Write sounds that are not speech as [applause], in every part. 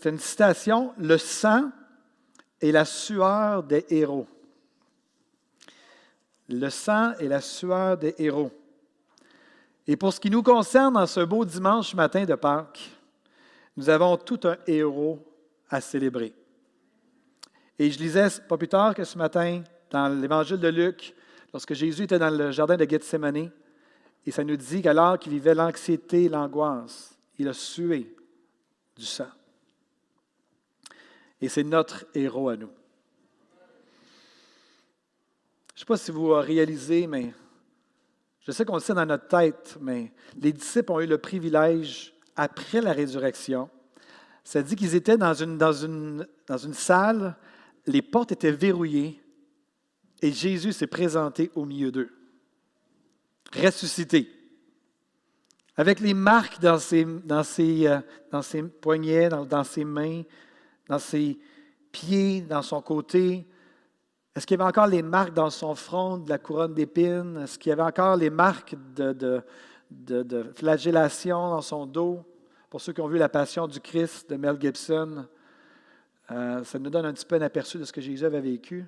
c'est une citation, le sang est la sueur des héros. Le sang est la sueur des héros. Et pour ce qui nous concerne, en ce beau dimanche matin de Pâques, nous avons tout un héros à célébrer. Et je lisais pas plus tard que ce matin dans l'évangile de Luc, lorsque Jésus était dans le jardin de Gethsemane, et ça nous dit qu'alors qu'il vivait l'anxiété, l'angoisse, il a sué du sang. Et c'est notre héros à nous. Je ne sais pas si vous réalisez, mais je sais qu'on le sait dans notre tête, mais les disciples ont eu le privilège, après la résurrection, ça dit qu'ils étaient dans une, dans, une, dans une salle, les portes étaient verrouillées, et Jésus s'est présenté au milieu d'eux, ressuscité avec les marques dans ses, dans ses, euh, dans ses poignets, dans, dans, ses mains, dans ses pieds, dans son côté. Est-ce qu'il y avait encore les marques dans son front de la couronne d'épines? Est-ce qu'il y avait encore les marques de, flagellation dans son dos? Pour ceux qui ont vu La Passion du Christ de Mel Gibson, euh, ça nous donne un petit peu un aperçu de ce que Jésus avait vécu.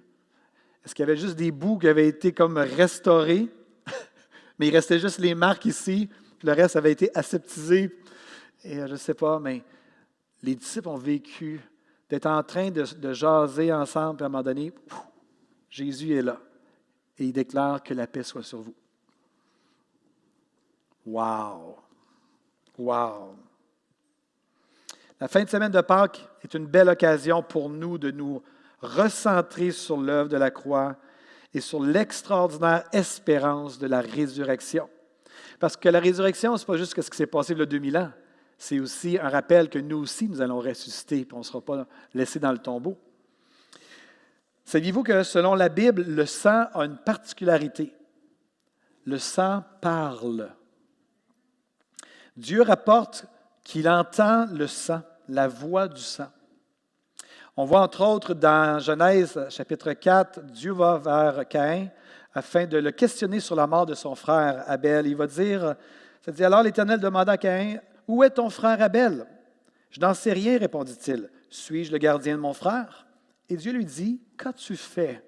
Est-ce qu'il y avait juste des bouts qui avaient été comme restaurés, [laughs] mais il restait juste les marques ici, le reste avait été aseptisé. Et euh, je ne sais pas, mais les disciples ont vécu d'être en train de, jaser ensemble, puis à un moment donné, Jésus est là. Et il déclare que la paix soit sur vous. Wow! Wow! La fin de semaine de Pâques est une belle occasion pour nous de nous recentrer sur l'œuvre de la croix et sur l'extraordinaire espérance de la résurrection. Parce que la résurrection, ce n'est pas juste ce qui s'est passé il y a 2000 ans. C'est aussi un rappel que nous aussi, nous allons ressusciter, et on ne sera pas laissés dans le tombeau. Saviez-vous que selon la Bible, le sang a une particularité? Le sang parle. Dieu rapporte qu'il entend le sang, la voix du sang. On voit entre autres dans Genèse chapitre 4, Dieu va vers Caïn afin de le questionner sur la mort de son frère Abel. Il va dire, dit, alors l'Éternel demanda à Caïn, Où est ton frère Abel? Je n'en sais rien, répondit-il. Suis-je le gardien de mon frère? Et Dieu lui dit, Qu'as-tu fait?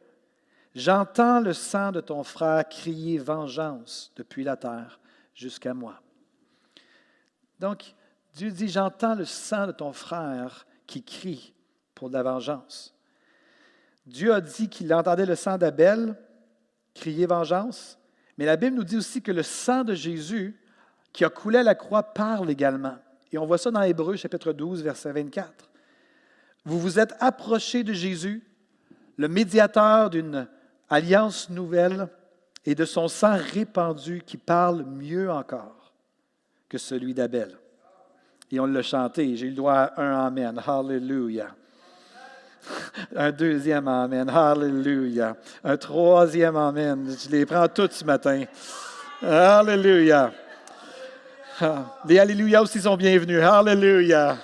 J'entends le sang de ton frère crier vengeance depuis la terre jusqu'à moi. Donc, Dieu dit, j'entends le sang de ton frère qui crie pour de la vengeance. Dieu a dit qu'il entendait le sang d'Abel, crier vengeance, mais la Bible nous dit aussi que le sang de Jésus qui a coulé à la croix parle également. Et on voit ça dans Hébreu chapitre 12, verset 24. Vous vous êtes approchés de Jésus, le médiateur d'une alliance nouvelle et de son sang répandu qui parle mieux encore que celui d'Abel. Et on l'a chanté, j'ai le droit à un Amen. Hallelujah. Un deuxième Amen. Hallelujah. Un troisième Amen. Je les prends toutes ce matin. Hallelujah. Ah, les Alléluia aussi sont bienvenus. Hallelujah.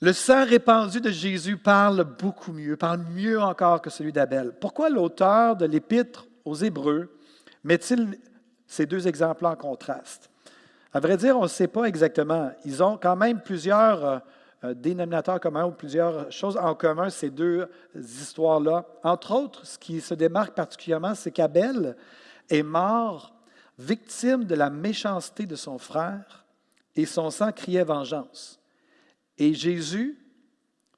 Le sang répandu de Jésus parle beaucoup mieux, parle mieux encore que celui d'Abel. Pourquoi l'auteur de l'Épître aux Hébreux met-il ces deux exemples en contraste? À vrai dire, on ne sait pas exactement. Ils ont quand même plusieurs euh, dénominateur commun ou plusieurs choses en commun, ces deux histoires-là. Entre autres, ce qui se démarque particulièrement, c'est qu'Abel est mort victime de la méchanceté de son frère et son sang criait vengeance. Et Jésus,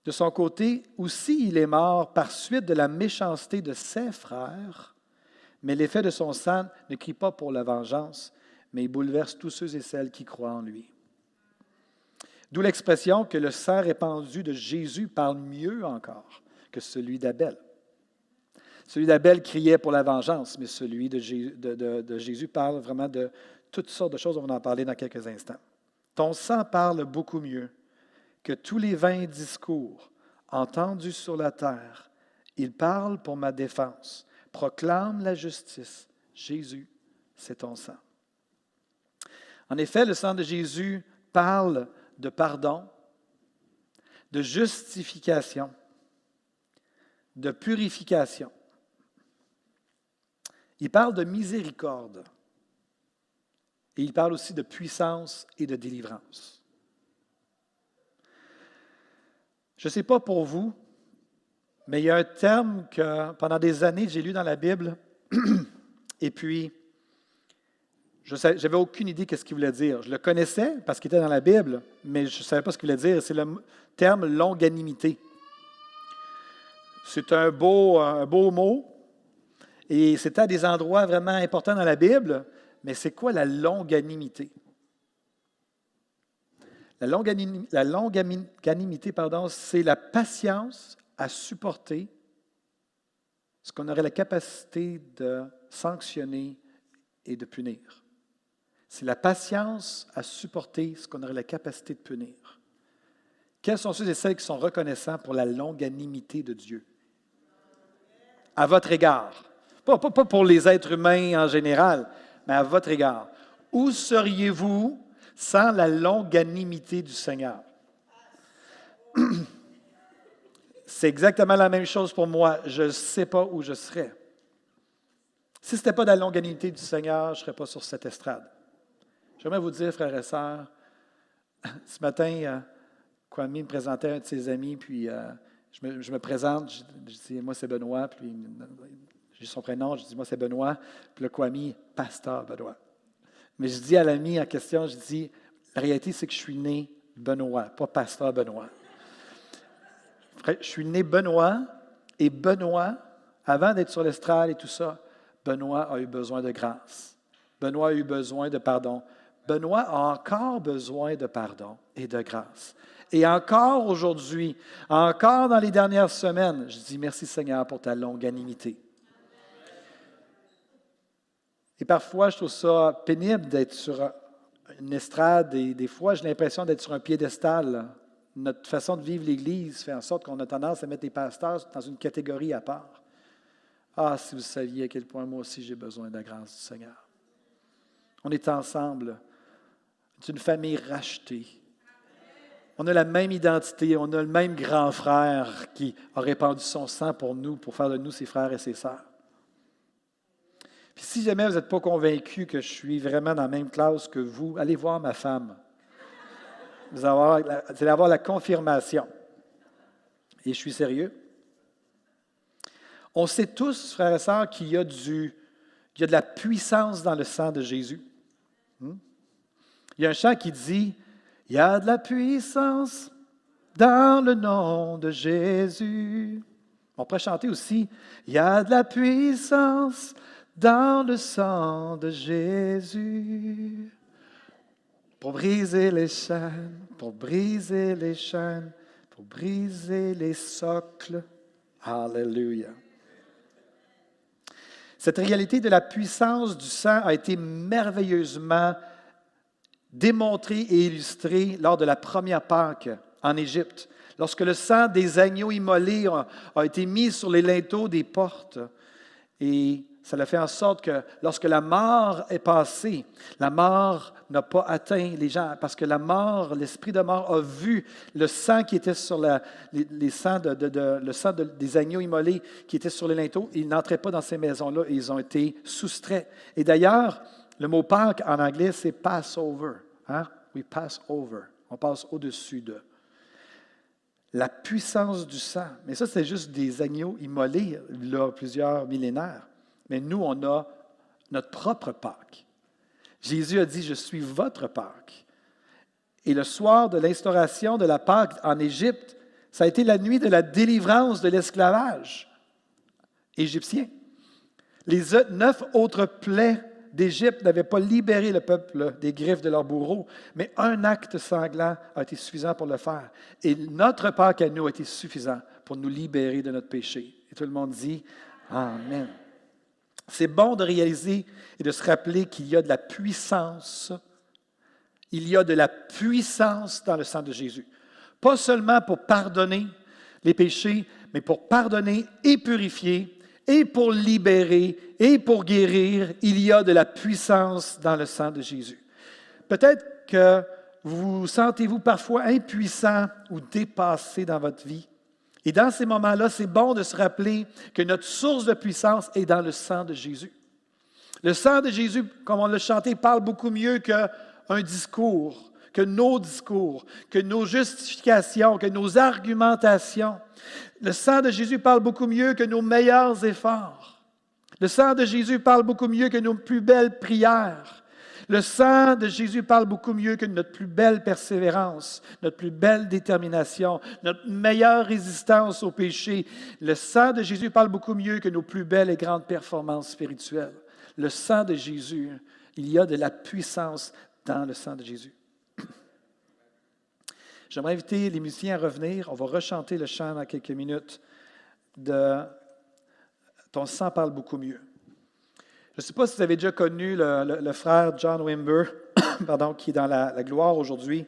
de son côté, aussi, il est mort par suite de la méchanceté de ses frères, mais l'effet de son sang ne crie pas pour la vengeance, mais il bouleverse tous ceux et celles qui croient en lui. D'où l'expression que le sang répandu de Jésus parle mieux encore que celui d'Abel. Celui d'Abel criait pour la vengeance, mais celui de Jésus, parle vraiment de toutes sortes de choses. On va en parler dans quelques instants. Ton sang parle beaucoup mieux que tous les vains discours entendus sur la terre, il parle pour ma défense, proclame la justice. Jésus, c'est ton sang. En effet, le sang de Jésus parle de pardon, de justification, de purification. Il parle de miséricorde. Et il parle aussi de puissance et de délivrance. Je ne sais pas pour vous, mais il y a un terme que pendant des années j'ai lu dans la Bible, [clears throat] et puis je n'avais aucune idée de ce qu'il voulait dire. Je le connaissais parce qu'il était dans la Bible, mais je ne savais pas ce qu'il voulait dire. C'est le terme longanimité. C'est un beau, un beau mot, et c'était à des endroits vraiment importants dans la Bible, mais c'est quoi la longanimité? La longanimité, pardon, c'est la patience à supporter ce qu'on aurait la capacité de sanctionner et de punir. C'est la patience à supporter ce qu'on aurait la capacité de punir. Quels sont ceux et celles qui sont reconnaissants pour la longanimité de Dieu? À votre égard. Pas, pour les êtres humains en général, mais à votre égard. Où seriez-vous sans la longanimité du Seigneur? [clears throat] C'est exactement la même chose pour moi. Je ne sais pas où je serais. Si ce n'était pas de la longanimité du Seigneur, je ne serais pas sur cette estrade. J'aimerais vous dire, frères et sœurs, [laughs] ce matin, euh, Kwame me présentait un de ses amis, puis euh, je, me, présente, je, dis, moi c'est Benoît, puis j'ai son prénom, je dis, moi c'est Benoît, puis le Kwame, pasteur Benoît. Mais je dis à l'ami en question, je dis, la réalité c'est que je suis né Benoît, pas pasteur Benoît. Je suis né Benoît, et Benoît, avant d'être sur l'estrade et tout ça, Benoît a eu besoin de grâce. Benoît a eu besoin de pardon. Benoît a encore besoin de pardon et de grâce. Et encore aujourd'hui, encore dans les dernières semaines, je dis merci Seigneur pour ta longanimité. Et parfois, je trouve ça pénible d'être sur une estrade et des fois, j'ai l'impression d'être sur un piédestal. Notre façon de vivre l'Église fait en sorte qu'on a tendance à mettre les pasteurs dans une catégorie à part. Ah, si vous saviez à quel point moi aussi j'ai besoin de la grâce du Seigneur. On est ensemble. C'est une famille rachetée. On a la même identité, on a le même grand frère qui a répandu son sang pour nous, pour faire de nous ses frères et ses sœurs. Si jamais vous n'êtes pas convaincu que je suis vraiment dans la même classe que vous, allez voir ma femme. Vous allez avoir la confirmation. Et je suis sérieux. On sait tous, frères et sœurs, qu'il y, a du, y a de la puissance dans le sang de Jésus. Hmm? Il y a un chant qui dit Il y a de la puissance dans le nom de Jésus. On pourrait chanter aussi Il y a de la puissance dans le sang de Jésus. Pour briser les chaînes, pour briser les chaînes, pour briser les socles. Alléluia. Cette réalité de la puissance du sang a été merveilleusement démontrée et illustrée lors de la première Pâque en Égypte, lorsque le sang des agneaux immolés a, été mis sur les linteaux des portes. Et ça a fait en sorte que lorsque la mort est passée, la mort n'a pas atteint les gens, parce que la mort, l'esprit de mort a vu le sang qui était sur les, de, le sang des agneaux immolés qui était sur les linteaux. Ils n'entraient pas dans ces maisons-là et ils ont été soustraits. Et d'ailleurs, le mot Pâques en anglais, c'est Passover. Hein? We pass over. On passe au-dessus de. La puissance du sang. Mais ça, c'est juste des agneaux immolés, là, plusieurs millénaires mais nous, on a notre propre Pâque. Jésus a dit, je suis votre Pâque. Et le soir de l'instauration de la Pâque en Égypte, ça a été la nuit de la délivrance de l'esclavage égyptien. Les neuf autres plaies d'Égypte n'avaient pas libéré le peuple des griffes de leurs bourreaux, mais un acte sanglant a été suffisant pour le faire. Et notre Pâque à nous a été suffisant pour nous libérer de notre péché. Et tout le monde dit Amen. C'est bon de réaliser et de se rappeler qu'il y a de la puissance. Il y a de la puissance dans le sang de Jésus. Pas seulement pour pardonner les péchés, mais pour pardonner et purifier, et pour libérer, et pour guérir. Il y a de la puissance dans le sang de Jésus. Peut-être que vous sentez-vous parfois impuissant ou dépassé dans votre vie. Et dans ces moments-là, c'est bon de se rappeler que notre source de puissance est dans le sang de Jésus. Le sang de Jésus, comme on l'a chanté, parle beaucoup mieux qu'un discours, que nos discours, que nos justifications, que nos argumentations. Le sang de Jésus parle beaucoup mieux que nos meilleurs efforts. Le sang de Jésus parle beaucoup mieux que nos plus belles prières. Le sang de Jésus parle beaucoup mieux que notre plus belle persévérance, notre plus belle détermination, notre meilleure résistance au péché. Le sang de Jésus parle beaucoup mieux que nos plus belles et grandes performances spirituelles. Le sang de Jésus, il y a de la puissance dans le sang de Jésus. [clears throat] J'aimerais inviter les musiciens à revenir. On va rechanter le chant dans quelques minutes de Ton sang parle beaucoup mieux. Je ne sais pas si vous avez déjà connu le, frère John Wimber, [coughs] pardon, qui est dans la, gloire aujourd'hui.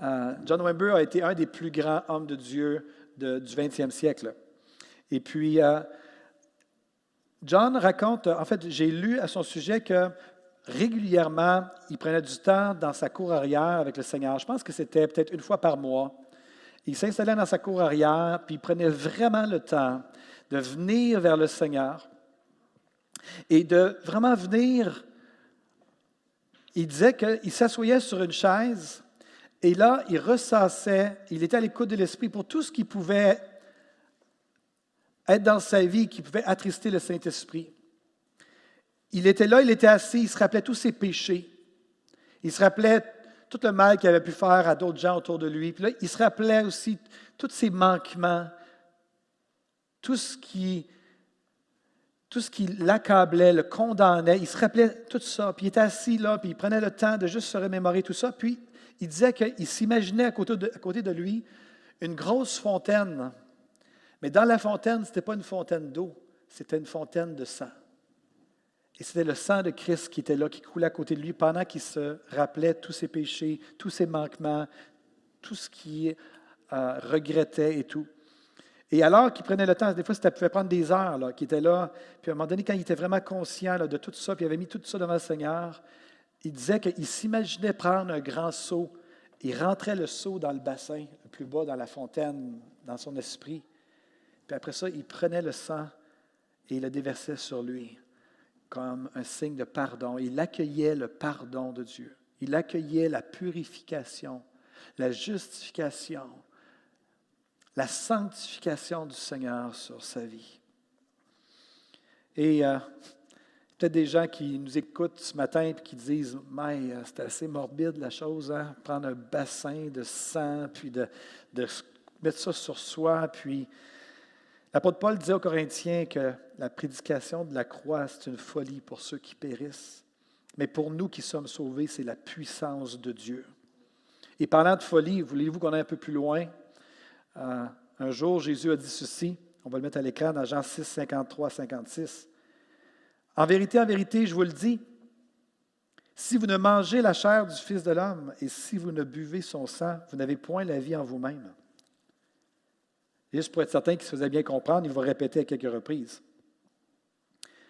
Euh, John Wimber a été un des plus grands hommes de Dieu du 20e siècle. Et puis, euh, John raconte, en fait, j'ai lu à son sujet que régulièrement, il prenait du temps dans sa cour arrière avec le Seigneur. Je pense que c'était peut-être une fois par mois. Il s'installait dans sa cour arrière, puis il prenait vraiment le temps de venir vers le Seigneur et de vraiment venir, il disait qu'il s'assoyait sur une chaise et là, il ressassait, il était à l'écoute de l'Esprit pour tout ce qui pouvait être dans sa vie, qui pouvait attrister le Saint-Esprit. Il était là, il était assis, il se rappelait tous ses péchés. Il se rappelait tout le mal qu'il avait pu faire à d'autres gens autour de lui. Puis là, il se rappelait aussi tous ses manquements, tout ce qui tout ce qui l'accablait, le condamnait. Il se rappelait tout ça, puis il était assis là, puis il prenait le temps de juste se remémorer tout ça. Puis il disait qu'il s'imaginait à côté, de, lui une grosse fontaine. Mais dans la fontaine, ce n'était pas une fontaine d'eau, c'était une fontaine de sang. Et c'était le sang de Christ qui était là, qui coulait à côté de lui pendant qu'il se rappelait tous ses péchés, tous ses manquements, tout ce qu'il euh, regrettait et tout. Et alors qu'il prenait le temps, des fois, ça pouvait prendre des heures, qu'il était là. Puis à un moment donné, quand il était vraiment conscient de tout ça, puis il avait mis tout ça devant le Seigneur, il disait qu'il s'imaginait prendre un grand seau. Il rentrait le seau dans le bassin, le plus bas, dans la fontaine, dans son esprit. Puis après ça, il prenait le sang et il le déversait sur lui comme un signe de pardon. Il accueillait le pardon de Dieu. Il accueillait la purification, la justification, la sanctification du Seigneur sur sa vie. Et euh, peut-être des gens qui nous écoutent ce matin et qui disent Mais euh, c'est assez morbide la chose, hein? prendre un bassin de sang, puis de, mettre ça sur soi. Puis l'apôtre Paul disait aux Corinthiens que la prédication de la croix, c'est une folie pour ceux qui périssent. Mais pour nous qui sommes sauvés, c'est la puissance de Dieu. Et parlant de folie, voulez-vous qu'on aille un peu plus loin? Euh, un jour, Jésus a dit ceci, on va le mettre à l'écran dans Jean 6, 53, 56. En vérité, en vérité, je vous le dis, si vous ne mangez la chair du Fils de l'homme et si vous ne buvez son sang, vous n'avez point la vie en vous-même. Juste pour être certain qu'il se faisait bien comprendre, il va répéter à quelques reprises.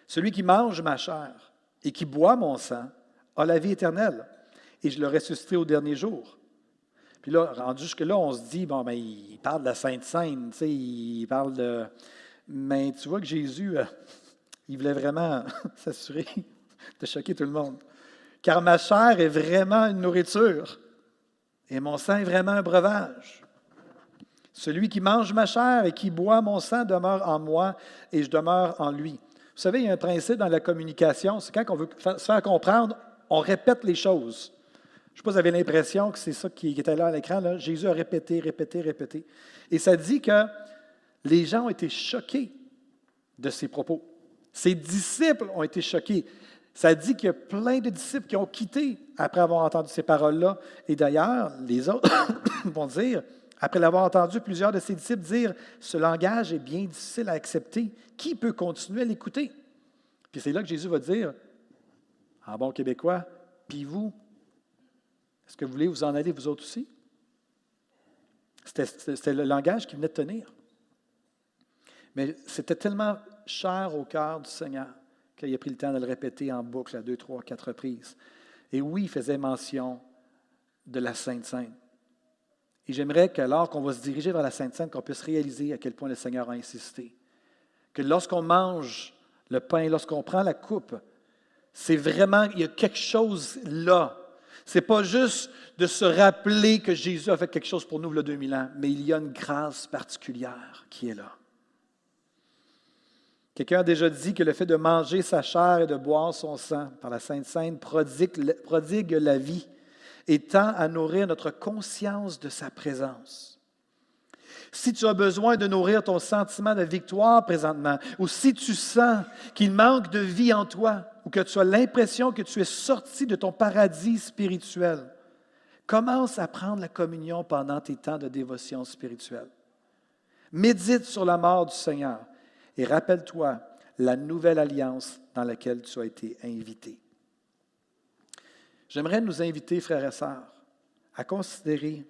Celui qui mange ma chair et qui boit mon sang a la vie éternelle, et je le ressusciterai au dernier jour. Puis là, rendu jusque-là, on se dit, bon, ben, il parle de la Sainte Seine, tu sais, il parle de. Mais tu vois que Jésus, euh, [laughs] il voulait vraiment [laughs] s'assurer [laughs] de choquer tout le monde. Car ma chair est vraiment une nourriture et mon sang est vraiment un breuvage. Celui qui mange ma chair et qui boit mon sang demeure en moi et je demeure en lui. Vous savez, il y a un principe dans la communication, c'est quand on veut se faire comprendre, on répète les choses. Je ne sais pas si vous avez l'impression que c'est ça qui était là à l'écran. Jésus a répété, répété, répété. Et ça dit que les gens ont été choqués de ses propos. Ses disciples ont été choqués. Ça dit qu'il y a plein de disciples qui ont quitté après avoir entendu ces paroles-là. Et d'ailleurs, les autres [coughs] vont dire, après l'avoir entendu plusieurs de ses disciples dire, ce langage est bien difficile à accepter. Qui peut continuer à l'écouter? Puis c'est là que Jésus va dire, en bon québécois, puis vous, est-ce que vous voulez vous en aller, vous autres aussi? C'était le langage qu'il venait de tenir. Mais c'était tellement cher au cœur du Seigneur qu'il a pris le temps de le répéter en boucle à deux, trois, quatre reprises. Et oui, il faisait mention de la Sainte Sainte. Et j'aimerais qu'alors qu'on va se diriger vers la Sainte Sainte, qu'on puisse réaliser à quel point le Seigneur a insisté. Que lorsqu'on mange le pain, lorsqu'on prend la coupe, c'est vraiment, il y a quelque chose là. Ce n'est pas juste de se rappeler que Jésus a fait quelque chose pour nous a 2000 ans, mais il y a une grâce particulière qui est là. Quelqu'un a déjà dit que le fait de manger sa chair et de boire son sang par la Sainte prodigue, prodigue la vie et tend à nourrir notre conscience de sa présence. Si tu as besoin de nourrir ton sentiment de victoire présentement, ou si tu sens qu'il manque de vie en toi, ou que tu as l'impression que tu es sorti de ton paradis spirituel, commence à prendre la communion pendant tes temps de dévotion spirituelle. Médite sur la mort du Seigneur et rappelle-toi la nouvelle alliance dans laquelle tu as été invité. J'aimerais nous inviter, frères et sœurs, à considérer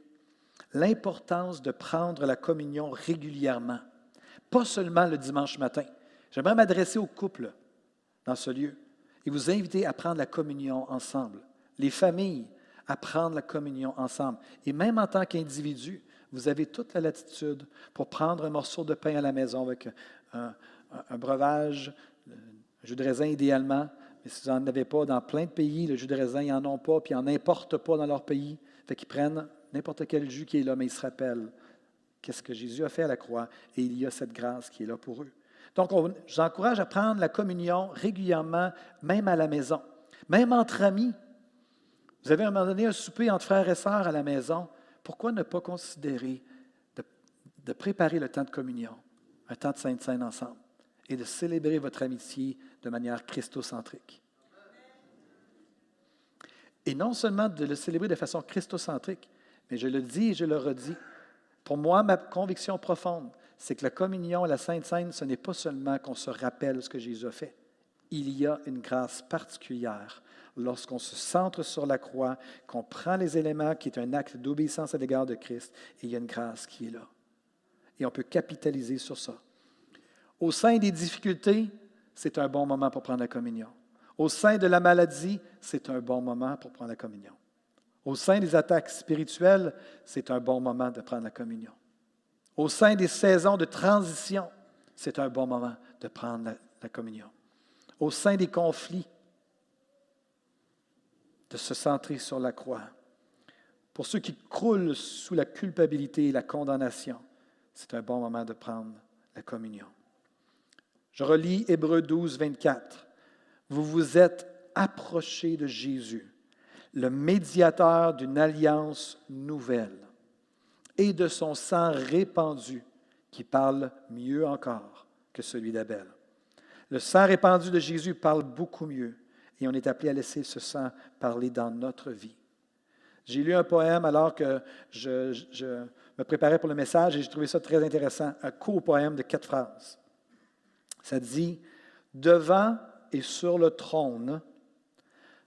l'importance de prendre la communion régulièrement, pas seulement le dimanche matin. J'aimerais m'adresser aux couples dans ce lieu et vous inviter à prendre la communion ensemble. Les familles, à prendre la communion ensemble. Et même en tant qu'individu, vous avez toute la latitude pour prendre un morceau de pain à la maison avec un, breuvage, un jus de raisin idéalement. Mais si vous n'en avez pas dans plein de pays, le jus de raisin, ils n'en ont pas, puis ils n'en importent pas dans leur pays. Fait qu'ils prennent n'importe quel jus qui est là, mais ils se rappellent qu'est-ce que Jésus a fait à la croix, et il y a cette grâce qui est là pour eux. Donc, j'encourage à prendre la communion régulièrement, même à la maison, même entre amis. Vous avez à un moment donné un souper entre frères et sœurs à la maison. Pourquoi ne pas considérer de, préparer le temps de communion, un temps de Sainte-Seine ensemble, et de célébrer votre amitié de manière christocentrique? Et non seulement de le célébrer de façon christocentrique, mais je le dis et je le redis. Pour moi, ma conviction profonde, c'est que la communion, la Sainte Seine, ce n'est pas seulement qu'on se rappelle ce que Jésus a fait. Il y a une grâce particulière lorsqu'on se centre sur la croix, qu'on prend les éléments qui est un acte d'obéissance à l'égard de Christ, et il y a une grâce qui est là. Et on peut capitaliser sur ça. Au sein des difficultés, c'est un bon moment pour prendre la communion. Au sein de la maladie, c'est un bon moment pour prendre la communion. Au sein des attaques spirituelles, c'est un bon moment de prendre la communion. Au sein des saisons de transition, c'est un bon moment de prendre la, communion. Au sein des conflits, de se centrer sur la croix. Pour ceux qui croulent sous la culpabilité et la condamnation, c'est un bon moment de prendre la communion. Je relis Hébreu 12, 24. Vous vous êtes approchés de Jésus le médiateur d'une alliance nouvelle et de son sang répandu qui parle mieux encore que celui d'Abel. Le sang répandu de Jésus parle beaucoup mieux et on est appelé à laisser ce sang parler dans notre vie. J'ai lu un poème alors que je, me préparais pour le message et j'ai trouvé ça très intéressant, un court poème de quatre phrases. Ça dit, Devant et sur le trône,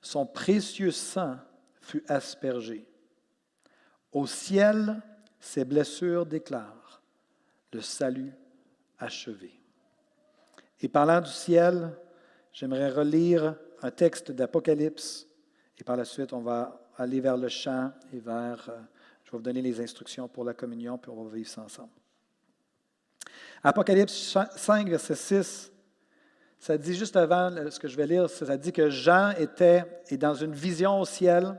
son précieux sang fut aspergé. Au ciel, ses blessures déclarent le salut achevé. Et parlant du ciel, j'aimerais relire un texte d'Apocalypse et par la suite, on va aller vers le chant et vers, euh, je vais vous donner les instructions pour la communion, puis on va vivre ça ensemble. Apocalypse 5, verset 6 ça dit juste avant ce que je vais lire, ça dit que Jean était est dans une vision au ciel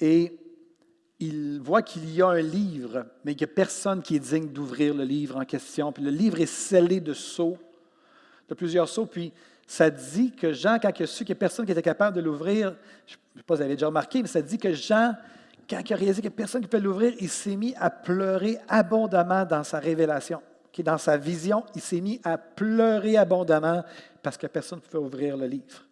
et il voit qu'il y a un livre, mais qu'il n'y a personne qui est digne d'ouvrir le livre en question. Puis le livre est scellé de sceaux, de plusieurs sceaux. Puis ça dit que Jean, quand il a su qu'il n'y a personne qui était capable de l'ouvrir, je ne sais pas si vous avez déjà remarqué, mais ça dit que Jean, quand il a réalisé qu'il n'y a personne qui peut l'ouvrir, il s'est mis à pleurer abondamment dans sa révélation dans sa vision, il s'est mis à pleurer abondamment parce que personne ne pouvait ouvrir le livre.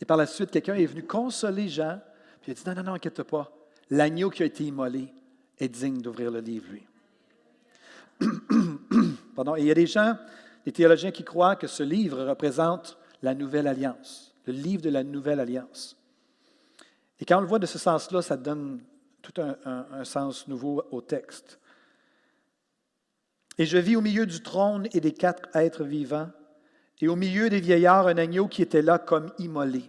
Et par la suite, quelqu'un est venu consoler Jean, puis il a dit, non, non, non, inquiète pas, l'agneau qui a été immolé est digne d'ouvrir le livre, lui. [clears throat] Pardon. Il y a des gens, des théologiens qui croient que ce livre représente la nouvelle alliance, le livre de la nouvelle alliance. Et quand on le voit de ce sens-là, ça donne tout un, sens nouveau au texte. Et je vis au milieu du trône et des quatre êtres vivants, et au milieu des vieillards un agneau qui était là comme immolé.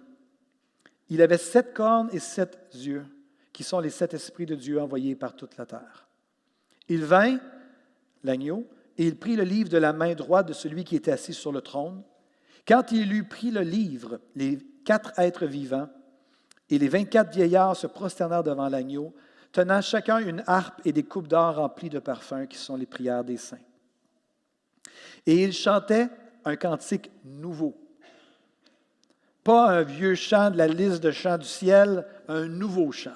Il avait sept cornes et sept yeux, qui sont les sept esprits de Dieu envoyés par toute la terre. Il vint, l'agneau, et il prit le livre de la main droite de celui qui était assis sur le trône. Quand il eut pris le livre, les quatre êtres vivants et les vingt-quatre vieillards se prosternèrent devant l'agneau, tenant chacun une harpe et des coupes d'or remplies de parfums, qui sont les prières des saints. Et ils chantaient un cantique nouveau. Pas un vieux chant de la liste de chants du ciel, un nouveau chant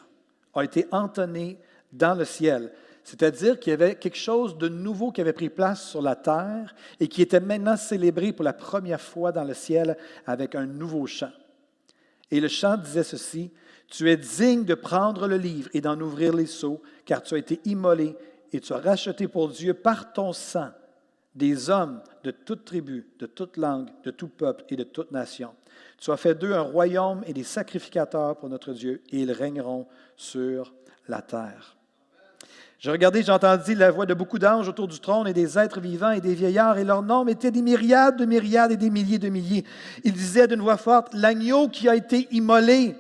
a été entonné dans le ciel. C'est-à-dire qu'il y avait quelque chose de nouveau qui avait pris place sur la terre et qui était maintenant célébré pour la première fois dans le ciel avec un nouveau chant. Et le chant disait ceci, Tu es digne de prendre le livre et d'en ouvrir les seaux, car tu as été immolé et tu as racheté pour Dieu par ton sang des hommes de toute tribu, de toute langue, de tout peuple et de toute nation. Tu as fait d'eux un royaume et des sacrificateurs pour notre Dieu, et ils régneront sur la terre. J'ai regardé, j'ai entendu la voix de beaucoup d'anges autour du trône et des êtres vivants et des vieillards, et leurs noms étaient des myriades de myriades et des milliers de milliers. Ils disaient d'une voix forte, L'agneau qui a été immolé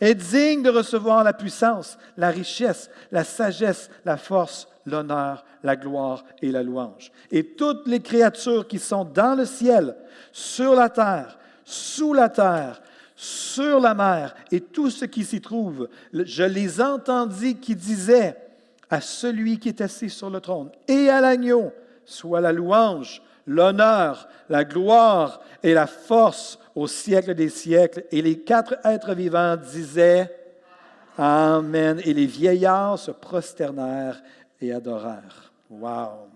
est digne de recevoir la puissance, la richesse, la sagesse, la force, l'honneur, la gloire et la louange. Et toutes les créatures qui sont dans le ciel, sur la terre, sous la terre, sur la mer et tout ce qui s'y trouve, je les entendis qui disaient, à celui qui est assis sur le trône et à l'agneau soit la louange, l'honneur, la gloire et la force au siècle des siècles. Et les quatre êtres vivants disaient Amen. Et les vieillards se prosternèrent et adorèrent. Wow!